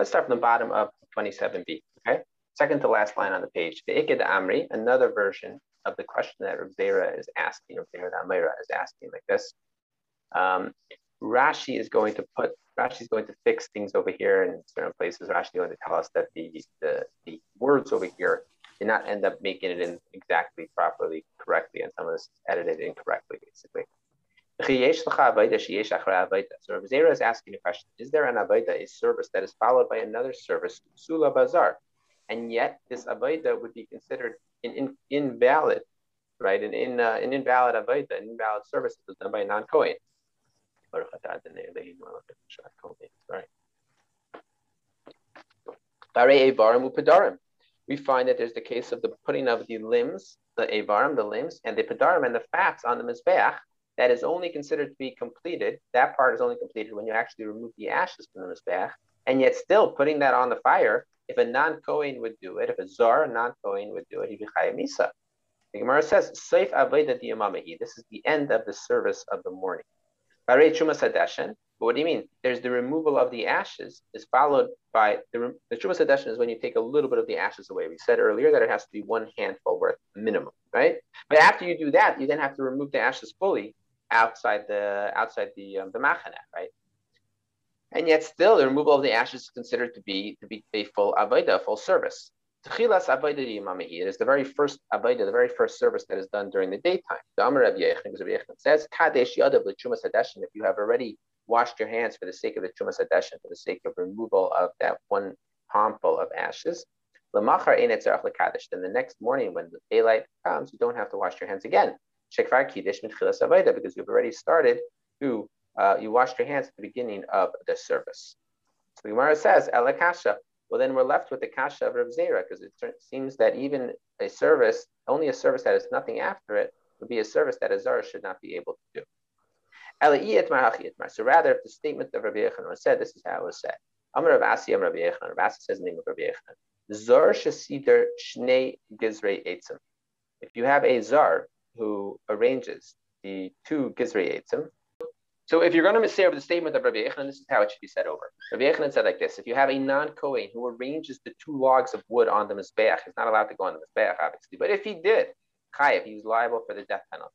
Let's start from the bottom of 27b. Okay, second to last line on the page. The Iked Amri, another version of the question that Rabbeira is asking, or Rabbeira Amira is asking like this. Um, Rashi is going to put Rashi is going to fix things over here in certain places. Rashi is going to tell us that the, the, the words over here did not end up making it in exactly properly correctly, and some of this is edited incorrectly, basically. So Rav Zera is asking a question: Is there an avoda, a service that is followed by another service, sula bazar, and yet this avoda would be considered in, in, invalid, right? An, in, uh, an invalid avoda, an invalid service that was done by a non-kohen. Sorry. We find that there's the case of the putting of the limbs, the avarim, the limbs, and the pedarim and the fats on the mizbeach. That is only considered to be completed. That part is only completed when you actually remove the ashes from the mizbeach, and yet still putting that on the fire. If a non-kohen would do it, if a zar non-kohen would do it, he'd be chayav misa. The Gemara says, "Seif aveda diyamamahi." This is the end of the service of the morning. But what do you mean? There's the removal of the ashes is followed by the, the Sadeshan is when you take a little bit of the ashes away. We said earlier that it has to be one handful worth minimum, right? But after you do that, you then have to remove the ashes fully outside the outside the um, the machana, right? And yet still the removal of the ashes is considered to be to be a full avodah, full service. Tchilas avodah. It is the very first avodah, the very first service that is done during the daytime. The Amar Rabbi Yechon says, Kadesh yadav l'truma sadeshin. If you have already washed your hands for the sake of the Chumas Hadeshin, for the sake of removal of that one palmful of ashes. Lamachar Then the next morning, when the daylight comes, you don't have to wash your hands again. Shekvar Kiddush because you've already started to uh, you washed your hands at the beginning of the service. So the Gemara says Elakasha. Well, then we're left with the kasha of Rav Zera because it seems that even a service, only a service that has nothing after it, would be a service that a zara should not be able to do. So rather, if the statement of Rabbi Yechon was said, this is how it was said. Amar Rav Asi, Amar Rabbi Yechon. Rav Asi says the name of Rabbi Yechon. Zar shesider shnei gizrei etzim. If you have a zar who arranges the two gizrei etzim, so if you're going to say over the statement of Rabbi Yechon, this is how it should be said over. Rabbi Yechon said like this: If you have a non-kohen who arranges the two logs of wood on the mizbeach, he's not allowed to go on the mizbeach, obviously. But if he did, chayiv, he's liable for the death penalty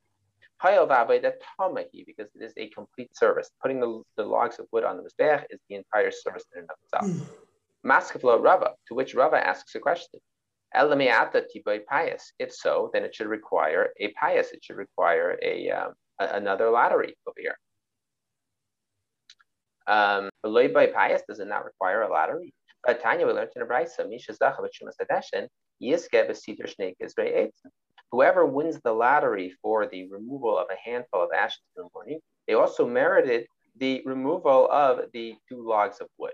because it is a complete service. Putting the, the logs of wood on the Mizbeach is the entire service in and of itself. Hmm. Maskeflo Rava, to which Rava asks a question. If so, then it should require a pious. It should require a, um, a another lottery over here. Um, by pious does it not require a lottery? But Tanya, we learned in a brisa, Misha Hadeshin, Yiskev Sidr Shnei Gizrei Whoever wins the lottery for the removal of a handful of ashes in the morning, they also merited the removal of the two logs of wood.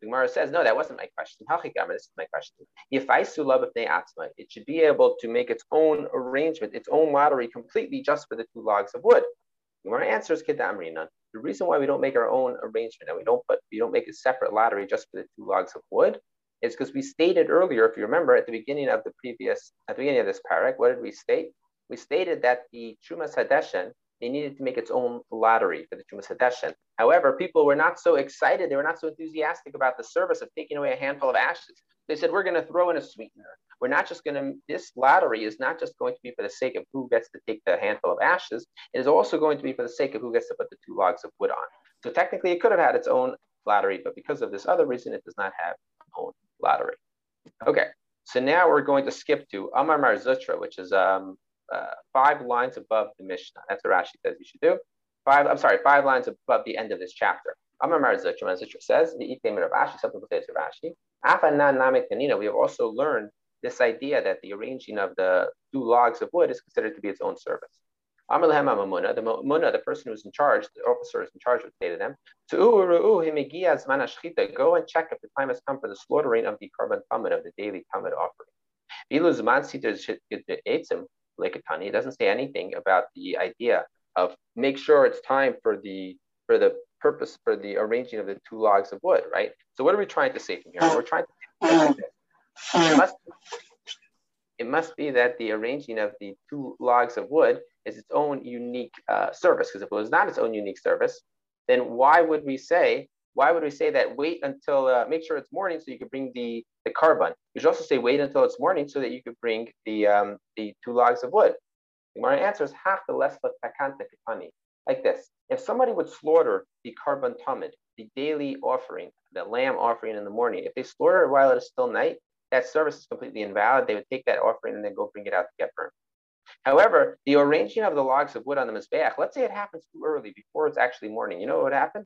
The Gemara says, no, that wasn't my question. This is my question. If I it should be able to make its own arrangement, its own lottery completely just for the two logs of wood. The Gemara answers Kedamrinan. The reason why we don't make our own arrangement and we don't put we don't make a separate lottery just for the two logs of wood is because we stated earlier, if you remember at the beginning of the previous, at the beginning of this parak, what did we state? We stated that the Chumas Hadeshen, they needed to make its own lottery for the Chumas Hadeshen. However, people were not so excited, they were not so enthusiastic about the service of taking away a handful of ashes. They said, we're going to throw in a sweetener. We're not just going to, this lottery is not just going to be for the sake of who gets to take the handful of ashes, it is also going to be for the sake of who gets to put the two logs of wood on. So technically, it could have had its own lottery, but because of this other reason, it does not have its own lottery. Okay, so now we're going to skip to Amar Mar Zutra, which is um, uh, five lines above the Mishnah. That's what Rashi says you should do. Five, I'm sorry, five lines above the end of this chapter. Amar Mar Zutra, Mar Zutra says, the Rashi, some people say it's Rashi. We have also learned this idea that the arranging of the two logs of wood is considered to be its own service. Amalahem Amamuna, the Muna, the person who's in charge, the officer is in charge, would say to them, Go and check if the time has come for the slaughtering of the korban tamid, of the daily tamid offering. It doesn't say anything about the idea of make sure it's time for the for the purpose for the arranging of the two logs of wood, right? So what are we trying to say from here? We're trying to it must, it must be that the arranging of the two logs of wood is its own unique uh, service. Because if it was not its own unique service, then why would we say why would we say that wait until uh, make sure it's morning so you can bring the the korban? You should also say wait until it's morning so that you could bring the um, the two logs of wood. The Gemara answers half the less like this. If somebody would slaughter the korban tamid, the daily offering, the lamb offering in the morning, if they slaughter it while it is still night, that service is completely invalid. They would take that offering and then go bring it out to get burned. However, the arranging of the logs of wood on the Mizbeach, let's say it happens too early before it's actually morning. You know what would happen?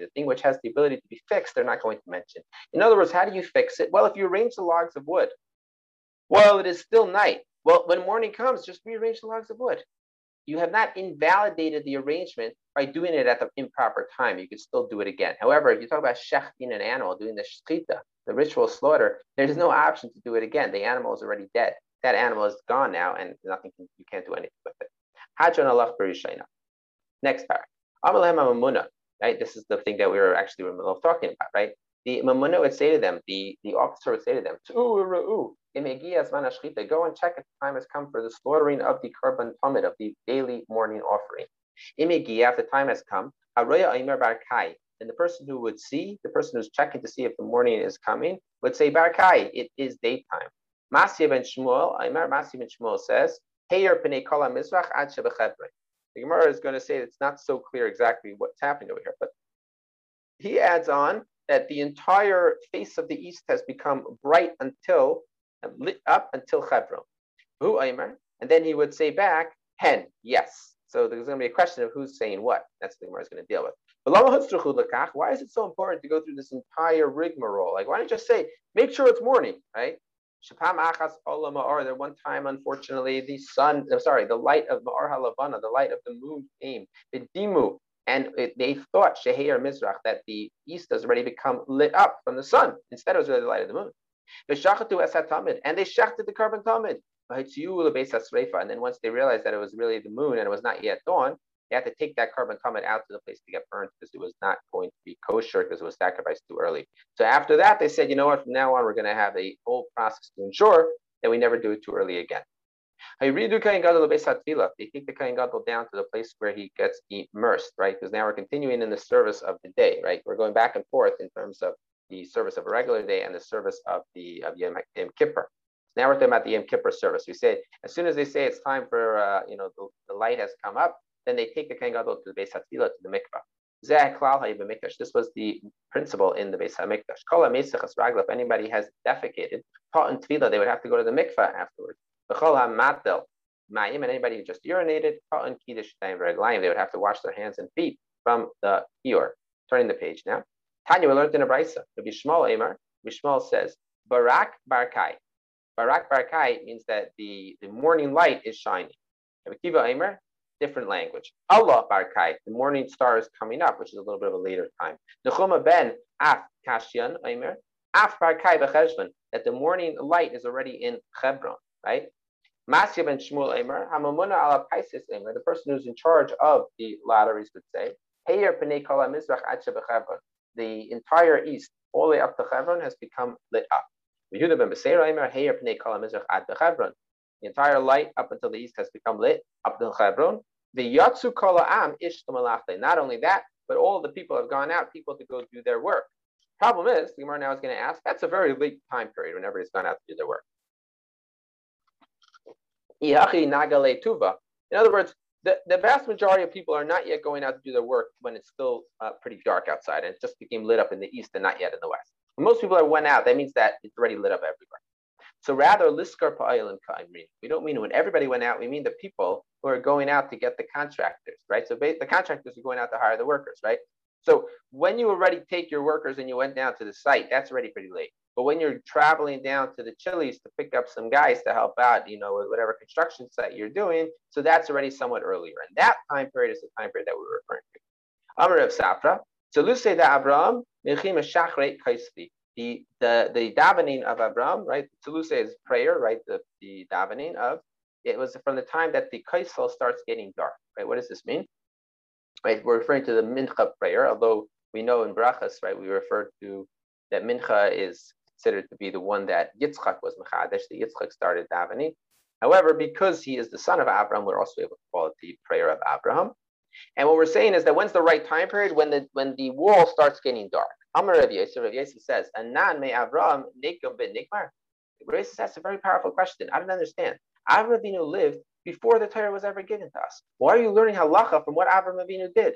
The thing which has the ability to be fixed, they're not going to mention. In other words, how do you fix it? Well, if you arrange the logs of wood well, it is still night, well, when morning comes, just rearrange the logs of wood. You have not invalidated the arrangement by doing it at the improper time. You can still do it again. However, if you talk about shechting an animal, doing the shchita, the ritual slaughter, there's no option to do it again. The animal is already dead. That animal is gone now, and nothing can, you can't do anything with it. Next part. Right? This is the thing that we were actually talking about, right? The mamuna would say to them, the, the officer would say to them, Go and check if the time has come for the slaughtering of the korban tamid, of the daily morning offering. If the time has come, and the person who would see, the person who's checking to see if the morning is coming, would say, Barkai, it is daytime. Masya ben Shmuel, Aymar Masya ben Shmuel says, Heyer p'nei kala mizrach ad the Gemara is going to say it's not so clear exactly what's happening over here, but he adds on that the entire face of the east has become bright until lit up until Hebron. Who And then he would say back, hen, yes. So there's going to be a question of who's saying what. That's what the Gemara is going to deal with. Why is it so important to go through this entire rigmarole? Like, why don't you just say, make sure it's morning, right? Shapam achas olam ma'or. One time, unfortunately, the sun, I'm sorry, the light of ma'or halavana, the light of the moon came. The dimu, and they thought sheher mizrach that the east has already become lit up from the sun. Instead, it was really the light of the moon. And they shachted the korban tamid. And then once they realized that it was really the moon and it was not yet dawn, they had to take that korban tamid out to the place to get burned because it was not going to be kosher because it was sacrificed too early. So after that, they said, you know what, from now on, we're going to have a whole process to ensure that we never do it too early again. They take the Kohen Gadol down to the place where he gets immersed, right? Because now we're continuing in the service of the day, right? We're going back and forth in terms of the service of a regular day and the service of the of Yom, Yom Kippur. Now we're talking about the Yom Kippur service. We say as soon as they say it's time for uh, you know the, the light has come up, then they take the Kohen Gadol to the Beis Hatevilah, to the mikvah. This was the principle in the Beis Hamikdash. Kol If anybody has defecated, taught in tefillah, they would have to go to the mikvah afterwards. V'chol ha'matel mayim, and anybody who just urinated, taught in kiddush they would have to wash their hands and feet from the kior. Turning the page now. Tanya, we learned in a brisa. Rabbi Shmuel Amar. Says, Barak Barkai. Barak Barkai means that the, the morning light is shining. Rabbi Kiva different language. Allah Barkai, the morning star is coming up, which is a little bit of a later time. Nechuma ben Af Kashyan Aimer, Af Barkai Becheshvan, that the morning light is already in Hebron, right? Masya ben Shmuel Aimer, Hamamuna ala Paisis Aimer, the person who's in charge of the lotteries would say, Heyer Pnei Kala Mizrach Acha Bechebron, the entire east, all the way up to Hebron, has become lit up. Yehuda ben Beseira Aimer, Heyer Pnei Kala Mizrach Ad Bechebron, the entire light up until the east has become lit up to Hebron. The Yatsu Kala Am Ish Not only that, but all the people have gone out, people to go do their work. Problem is, the Gemara now is going to ask, that's a very late time period when everybody's gone out to do their work. In other words, the, the vast majority of people are not yet going out to do their work when it's still uh, pretty dark outside and it just became lit up in the east and not yet in the west. When most people are went out, that means that it's already lit up everywhere. So rather, liskar pa'ilim ka'imrin. We don't mean when everybody went out, we mean the people who are going out to get the contractors, right? So the contractors are going out to hire the workers, right? So when you already take your workers and you went down to the site, that's already pretty late. But when you're traveling down to the Chili's to pick up some guys to help out, you know, with whatever construction site you're doing, so that's already somewhat earlier. And that time period is the time period that we are referring to. Amr of Safra. So say that Abraham, the the the davening of Abraham, right? Tuluse is prayer, right? The, the davening of it was from the time that the kaisel starts getting dark, right? What does this mean? Right, we're referring to the mincha prayer, although we know in brachas, right, we refer to that mincha is considered to be the one that Yitzchak was mechadish, the Yitzchak started davening. However, because he is the son of Abraham, we're also able to call it the prayer of Abraham. And what we're saying is that when's the right time period? When the when the wall starts getting dark. Amar Rav Yosef, Rav says, "Anan me Avram nikum ben nikmar." Rav asks a very powerful question. I don't understand. Avram Avinu lived before the Torah was ever given to us. Why are you learning halacha from what Avram Avinu did?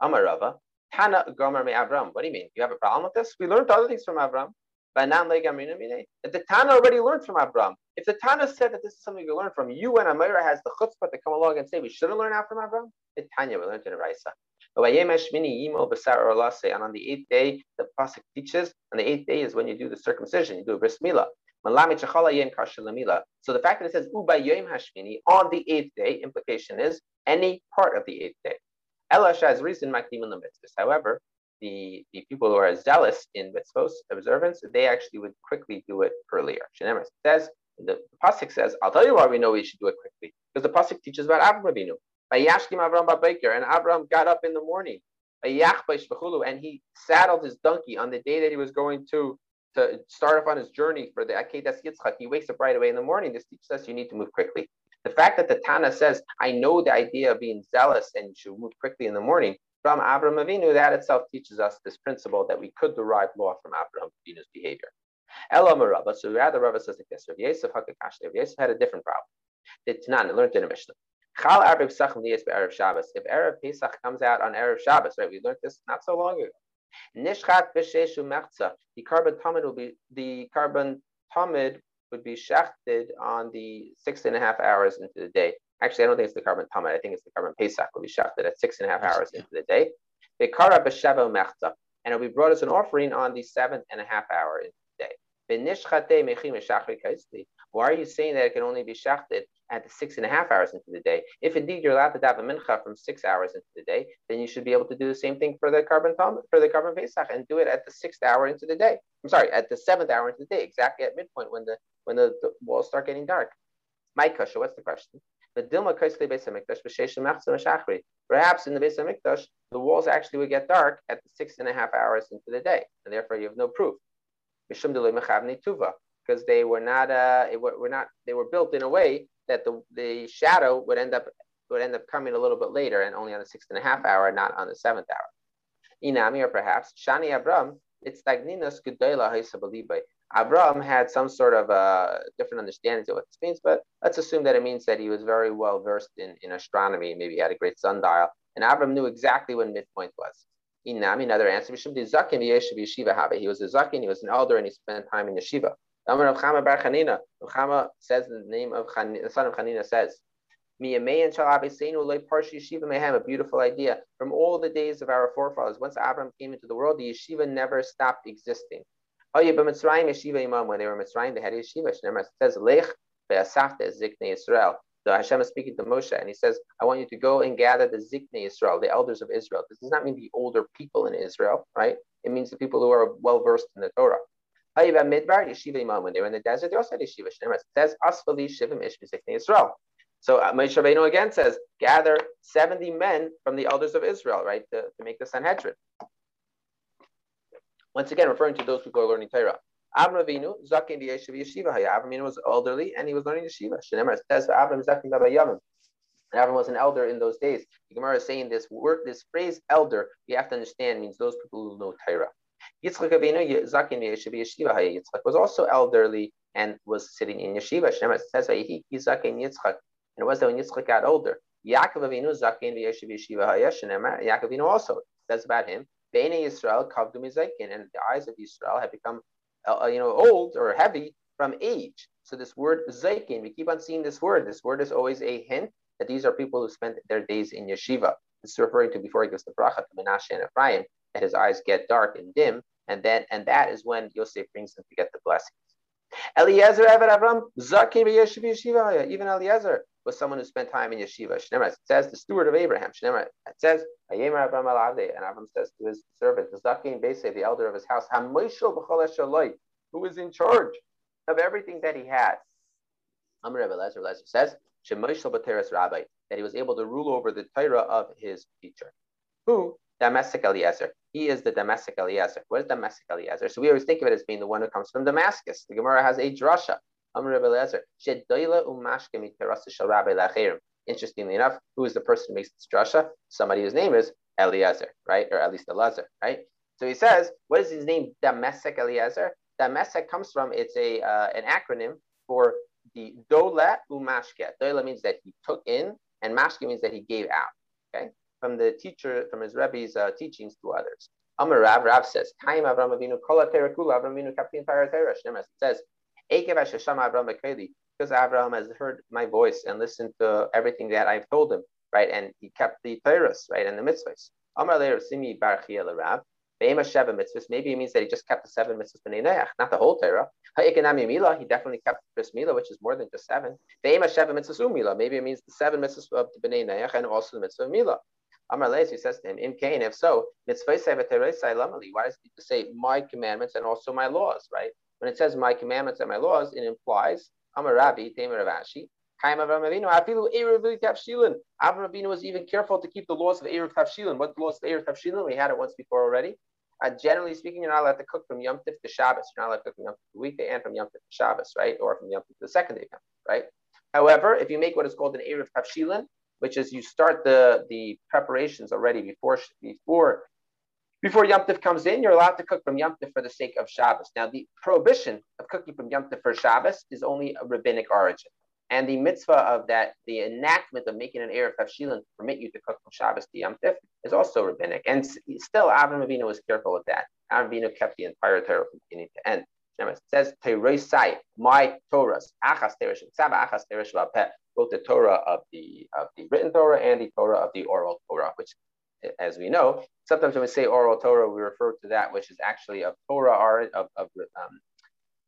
Amar Rava, Tana Gomer me Avram. What do you mean? You have a problem with this? We learned other things from Avram. If the Tana already learned from Avram, if the Tana said that this is something you learn from, you and Amira has the chutzpah to come along and say we shouldn't learn out from Avram. The Tanya we learned in Raisa. And on the eighth day, the pasuk teaches. On the eighth day is when you do the circumcision. You do a bris milah. So the fact that it says Uba Hashmini on the eighth day, implication is any part of the eighth day. Elash has reason Makdim the However, the, the people who are zealous in mitzvos observance, they actually would quickly do it earlier. Shenemer says the, pasuk says, "I'll tell you why we know we should do it quickly because the pasuk teaches about Avraham Avinu. And Abraham got up in the morning, and he saddled his donkey on the day that he was going to to start off on his journey for the Akedas Yitzchak, he wakes up right away in the morning. This teaches us you need to move quickly. The fact that the Tana says, I know the idea of being zealous and you should move quickly in the morning, from Abraham Avinu, that itself teaches us this principle that we could derive law from Abraham Avinu's behavior. Ella Marava, so rather Rava says like this, Rav Yosef Hakakash, Rav Yosef had a different problem. The Tanan learned in a Mishnah. Chal Arab Pesach Erev Shabbos. If Erev Pesach comes out on Erev Shabbos, right? We learned this not so long ago. Nishchat b'sheshu mechza. The korban tamid will be the korban tamid would be shachted on the six and a half hours into the day. Actually, I don't think it's the korban tamid. I think it's the korban pesach will be shachted at six and a half hours into the day. The kara b'sheva mechza, and it'll be brought as an offering on the seventh and a half hour into. Why are you saying that it can only be shachted at the six and a half hours into the day? If indeed you're allowed to daven mincha from six hours into the day, then you should be able to do the same thing for the korban for the korban pesach and do it at the sixth hour into the day. I'm sorry, at the seventh hour into the day, exactly at midpoint when the when the, the walls start getting dark. My kasha, what's the question? Perhaps in the Beis Hamikdash, the walls actually would get dark at the six and a half hours into the day, and therefore you have no proof because they were not uh, were not they were built in a way that the, the shadow would end up would end up coming a little bit later and only on the sixth and a half hour, not on the seventh hour. Inami or perhaps Shani Abram, it's Tagninas Gedola Abram had some sort of uh, different understanding of what this means, but let's assume that it means that he was very well versed in, in astronomy. Maybe he had a great sundial, and Abram knew exactly when midpoint was. Inami, another answer, he was a zakin, he was an elder, and he spent time in yeshiva. Amar of Chama Bar Chanina. Chama says the name of Chanina, the son of Chanina says, a beautiful idea. From all the days of our forefathers, once Abraham came into the world, the yeshiva never stopped existing. When they were Mitzrayim, they had yeshiva. It says. So Hashem is speaking to Moshe, and he says, I want you to go and gather the Zikne Israel, the elders of Israel. This does not mean the older people in Israel, right? It means the people who are well versed in the Torah. Midbar, Yeshiva Imam, when they were in the desert, they also had Yeshiva. It says, Shivim Israel. So uh, Moshe Rabbeinu again says, gather 70 men from the elders of Israel, right, to, to make the Sanhedrin. Once again, referring to those who are learning Torah. Avram Avinu, Zakin Yeshiva Yeshiva. Avram was elderly and he was learning Yeshiva. Shenemar says, Avram Zakin Yavim. Avram was an elder in those days. The Gemara is saying this word, this phrase elder, you have to understand means those people who know Torah. Yitzchak Avinu Zakin Yeshiva Yitzchak was also elderly and was sitting in yeshiva. Zakin Yitzchak, and it was that when Yitzchak got older. Yaakov Avinu Zakin Yeshiva Shneimar Yaakov Avinu also says about him. Bnei Yisrael Kavdu Mizakin, and the eyes of Israel have become, uh, you know, old or heavy from age. So this word Zaykin, we keep on seeing this word. This word is always a hint that these are people who spent their days in yeshiva. Is referring to before he goes to Bracha to Menashe and Ephraim that his eyes get dark and dim, and then and that is when Yosef brings them to get the blessings. Eliezer Eved Avram Zakin Yeshiva Even Eliezer was someone who spent time in yeshiva. It says the steward of Abraham. It says Ayemer Avram Alavde, and Avram says to his servant, the Zakin Bese, the elder of his house, who was in charge of everything that he had. Amr Eliezer says Rabbi that he was able to rule over the Torah of his teacher. Who Damascus Eliezer. He is the Damascus Eliezer. What is Damascus Eliezer? So we always think of it as being the one who comes from Damascus. The Gemara has a drasha. Interestingly enough, who is the person who makes this drasha? Somebody whose name is Eliezer, right? Or at least Elazar, right? So he says, what is his name? Damesek Eliezer. Damesek comes from, it's a uh, an acronym for the Dola Umashke. Dola means that he took in, and Mashke means that he gave out. Okay? From the teacher, from his Rebbe's uh, teachings to others. Amar Rav, Rav says, Kaim Avram Avinu, Kol Terakula, Avram Avinu, Kapti Entire Torah. It says, Ekev Hashasham Avram Bekeli, because Abraham has heard my voice and listened to everything that I've told him, right? And he kept the Torahs, right? And the mitzvahs. Amar Leir Simi Barchia Rav. Sheva mitzvahs. Maybe it means that he just kept the seven mitzvahs b'nei not the whole Torah. Ha'ekanami mila, he definitely kept the first mila, which is more than just seven. Ve'ema Sheva mitzvahs umila. Maybe it means the seven mitzvahs of the b'nei and also the mitzvah of mila. Amar says to him, Im Kain, if so. Why does it say my commandments and also my laws, right? When it says my commandments and my laws, it implies Amar Rabbi, Tamer Ravashi, Avram Avinu was even careful to keep the laws of Eruv Tavshilin. What laws of Eruv Tavshilin? We had it once before already. Uh, generally speaking, you're not allowed to cook from Yom Tif to Shabbos. You're not allowed to cook from Yom Tif to weekday and from Yom Tif to Shabbos, right? Or from Yom Tif to the second day, right? However, if you make what is called an Eruv Tavshilin, which is you start the, the preparations already before before before Yom Tif comes in, you're allowed to cook from Yom Tif for the sake of Shabbos. Now, the prohibition of cooking from Yom Tif for Shabbos is only a rabbinic origin. And the mitzvah of that, the enactment of making an Eruv Tavshilin to permit you to cook from Shabbos to Yom Tif is also rabbinic. And still, Avram Avinu was careful with that. Avram Avinu kept the entire Torah from beginning to end. Says, Teresai, my Torahs, Achas Teresh, Achas Teresh both the Torah of the of the written Torah and the Torah of the oral Torah, which, as we know, sometimes when we say oral Torah, we refer to that which is actually a Torah of, of um,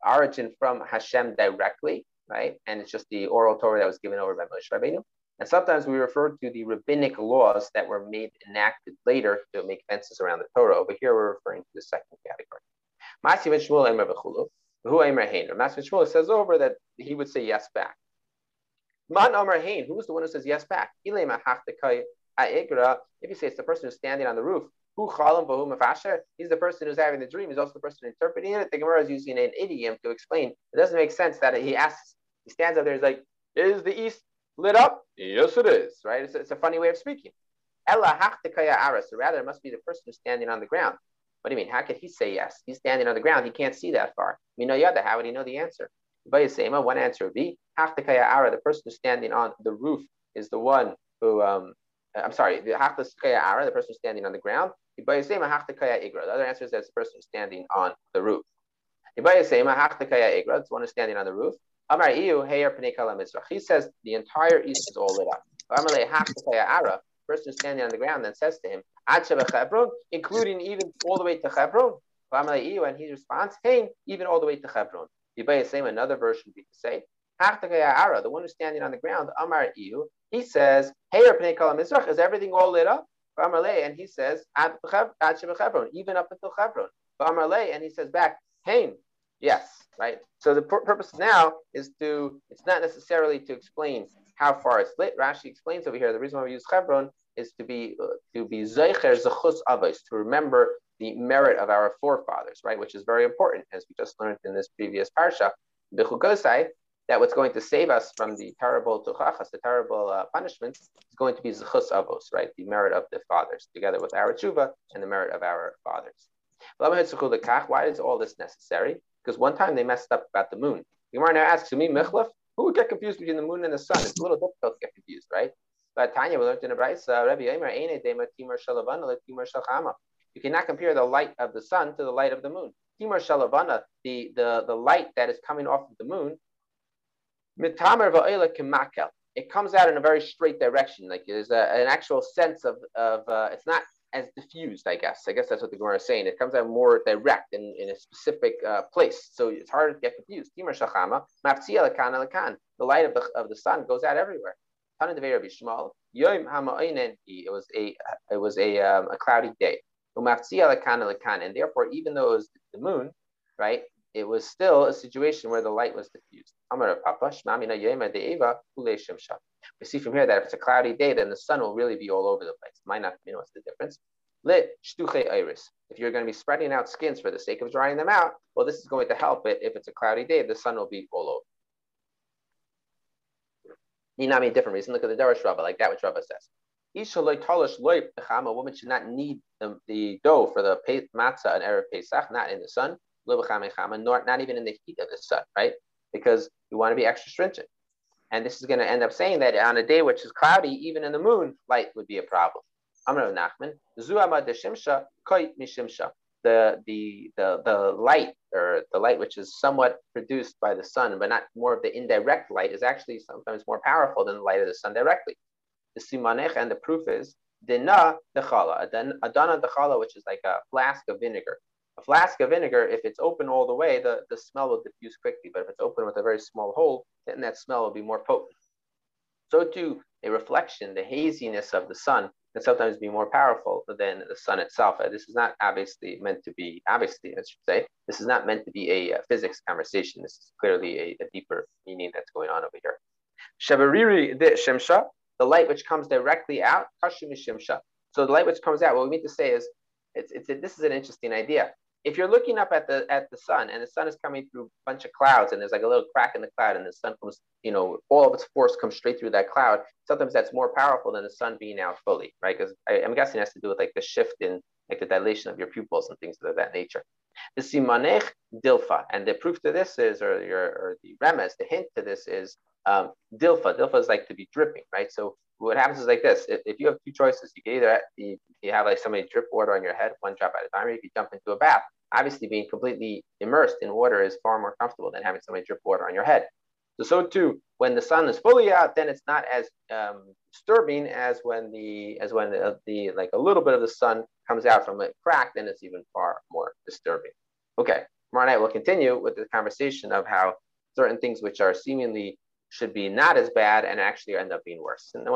origin from Hashem directly, right? And it's just the oral Torah that was given over by Moshe Rabbeinu. And sometimes we refer to the rabbinic laws that were made enacted later to make fences around the Torah. Over here, we're referring to the second category. Masi Shmuel Emer B'chulu. Who Emer Hainer. Masi Shmuel says over that he would say yes back. Man Amar Hain. Who is the one who says yes back? If you say it's the person who's standing on the roof, who He's the person who's having the dream. He's also the person interpreting it. The Gemara is using an idiom to explain. It doesn't make sense that he asks. He stands up there. He's like, "Is the east lit up? Yes, it is. Right? It's, it's a funny way of speaking. Ella aras. So rather, it must be the person who's standing on the ground. What do you mean? How could he say yes? He's standing on the ground. He can't see that far. We know yada. How would he know the answer? One answer would be ara. The person who's standing on the roof is the one who. Um, I'm sorry. The ara. The person who's standing on the ground. The other answer is that the person who's standing on the roof. The one who's standing on the roof. He says the entire east is all lit up. The person standing on the ground then says to him, including even all the way to Hebron. And he responds, hey, even all the way to Hebron. Same another version be to say, the one who's standing on the ground, Amar Iu, he says, Hey, is everything all lit up? And he says, even up until Hebron. And he says back, Hain, yes, right? So the purpose now is to, it's not necessarily to explain how far it's lit. Rashi explains over here, the reason why we use Hebron is to be uh, to be avos, to remember the merit of our forefathers, right? Which is very important, as we just learned in this previous parsha, b'chukosai, that what's going to save us from the terrible tuchachas, the terrible uh, punishments, is going to be zechus avos, right? The merit of the fathers, together with our tshuva and the merit of our fathers. Why is all this necessary? Because one time they messed up about the moon. The Gemara now asks me, Michlef, who would get confused between the moon and the sun? It's a little difficult to get confused, right? But Tanya, we learned in the Brisa, Rabbi Yomer, Eine Dema Timur Shalavana, Timur Shalchama. You cannot compare the light of the sun to the light of the moon. Timur Shalavana, the, the, the light that is coming off of the moon, Mitamer Va'ila Kemakel. It comes out in a very straight direction. Like there's a, an actual sense of, of uh, it's not as diffused, I guess. I guess that's what the Gemara is saying. It comes out more direct in, in a specific uh, place. So it's harder to get confused. The light of the, of the sun goes out everywhere. It was a it was a um, a cloudy day. And therefore, even though it was the moon, right, it was still a situation where the light was diffused. We see from here that if it's a cloudy day, then the sun will really be all over the place. Might not, know, what's the difference? lit If you're going to be spreading out skins for the sake of drying them out, well, this is going to help it. If it's a cloudy day, the sun will be all over. Inami, a different reason. Look at the Darash Rabbah, like that which Rabbah says. A woman should not need the, the dough for the matzah and Erev Pesach, not in the sun, nor not even in the heat of the sun, right? Because you want to be extra stringent. And this is going to end up saying that on a day which is cloudy, even in the moon, light would be a problem. Nachman. The, the, the, the light or the light which is somewhat produced by the sun, but not more of the indirect light, is actually sometimes more powerful than the light of the sun directly. The simanech and the proof is dina dechala, a dana dechala, which is like a flask of vinegar. A flask of vinegar, if it's open all the way, the, the smell will diffuse quickly. But if it's open with a very small hole, then that smell will be more potent. So too, a reflection, the haziness of the sun can sometimes be more powerful than the sun itself. Uh, this is not obviously meant to be, obviously, I should say, this is not meant to be a, a physics conversation. This is clearly a, a, deeper meaning that's going on over here. Shabariri de shemsha, the light which comes directly out, kashim shemsha. So the light which comes out, what we mean to say is, it's, it's a, this is an interesting idea if you're looking up at the at the sun and the sun is coming through a bunch of clouds and there's like a little crack in the cloud and the sun comes, you know, all of its force comes straight through that cloud. Sometimes that's more powerful than the sun being out fully, right? Because I'm guessing it has to do with like the shift in like the dilation of your pupils and things of that nature. The simanech dilfa, and the proof to this is, or your or the remes, the hint to this is um, dilfa. Dilfa is like to be dripping, right? So what happens is like this: if, if you have two choices, you can either you, you have like somebody drip water on your head, one drop at a time, or you can jump into a bath. Obviously, being completely immersed in water is far more comfortable than having somebody drip water on your head. So, so too, when the sun is fully out, then it's not as um, disturbing as when the as when the, the like a little bit of the sun comes out from a crack. Then it's even far more disturbing. Okay, tomorrow night we'll continue with the conversation of how certain things which are seemingly should be not as bad and actually end up being worse. And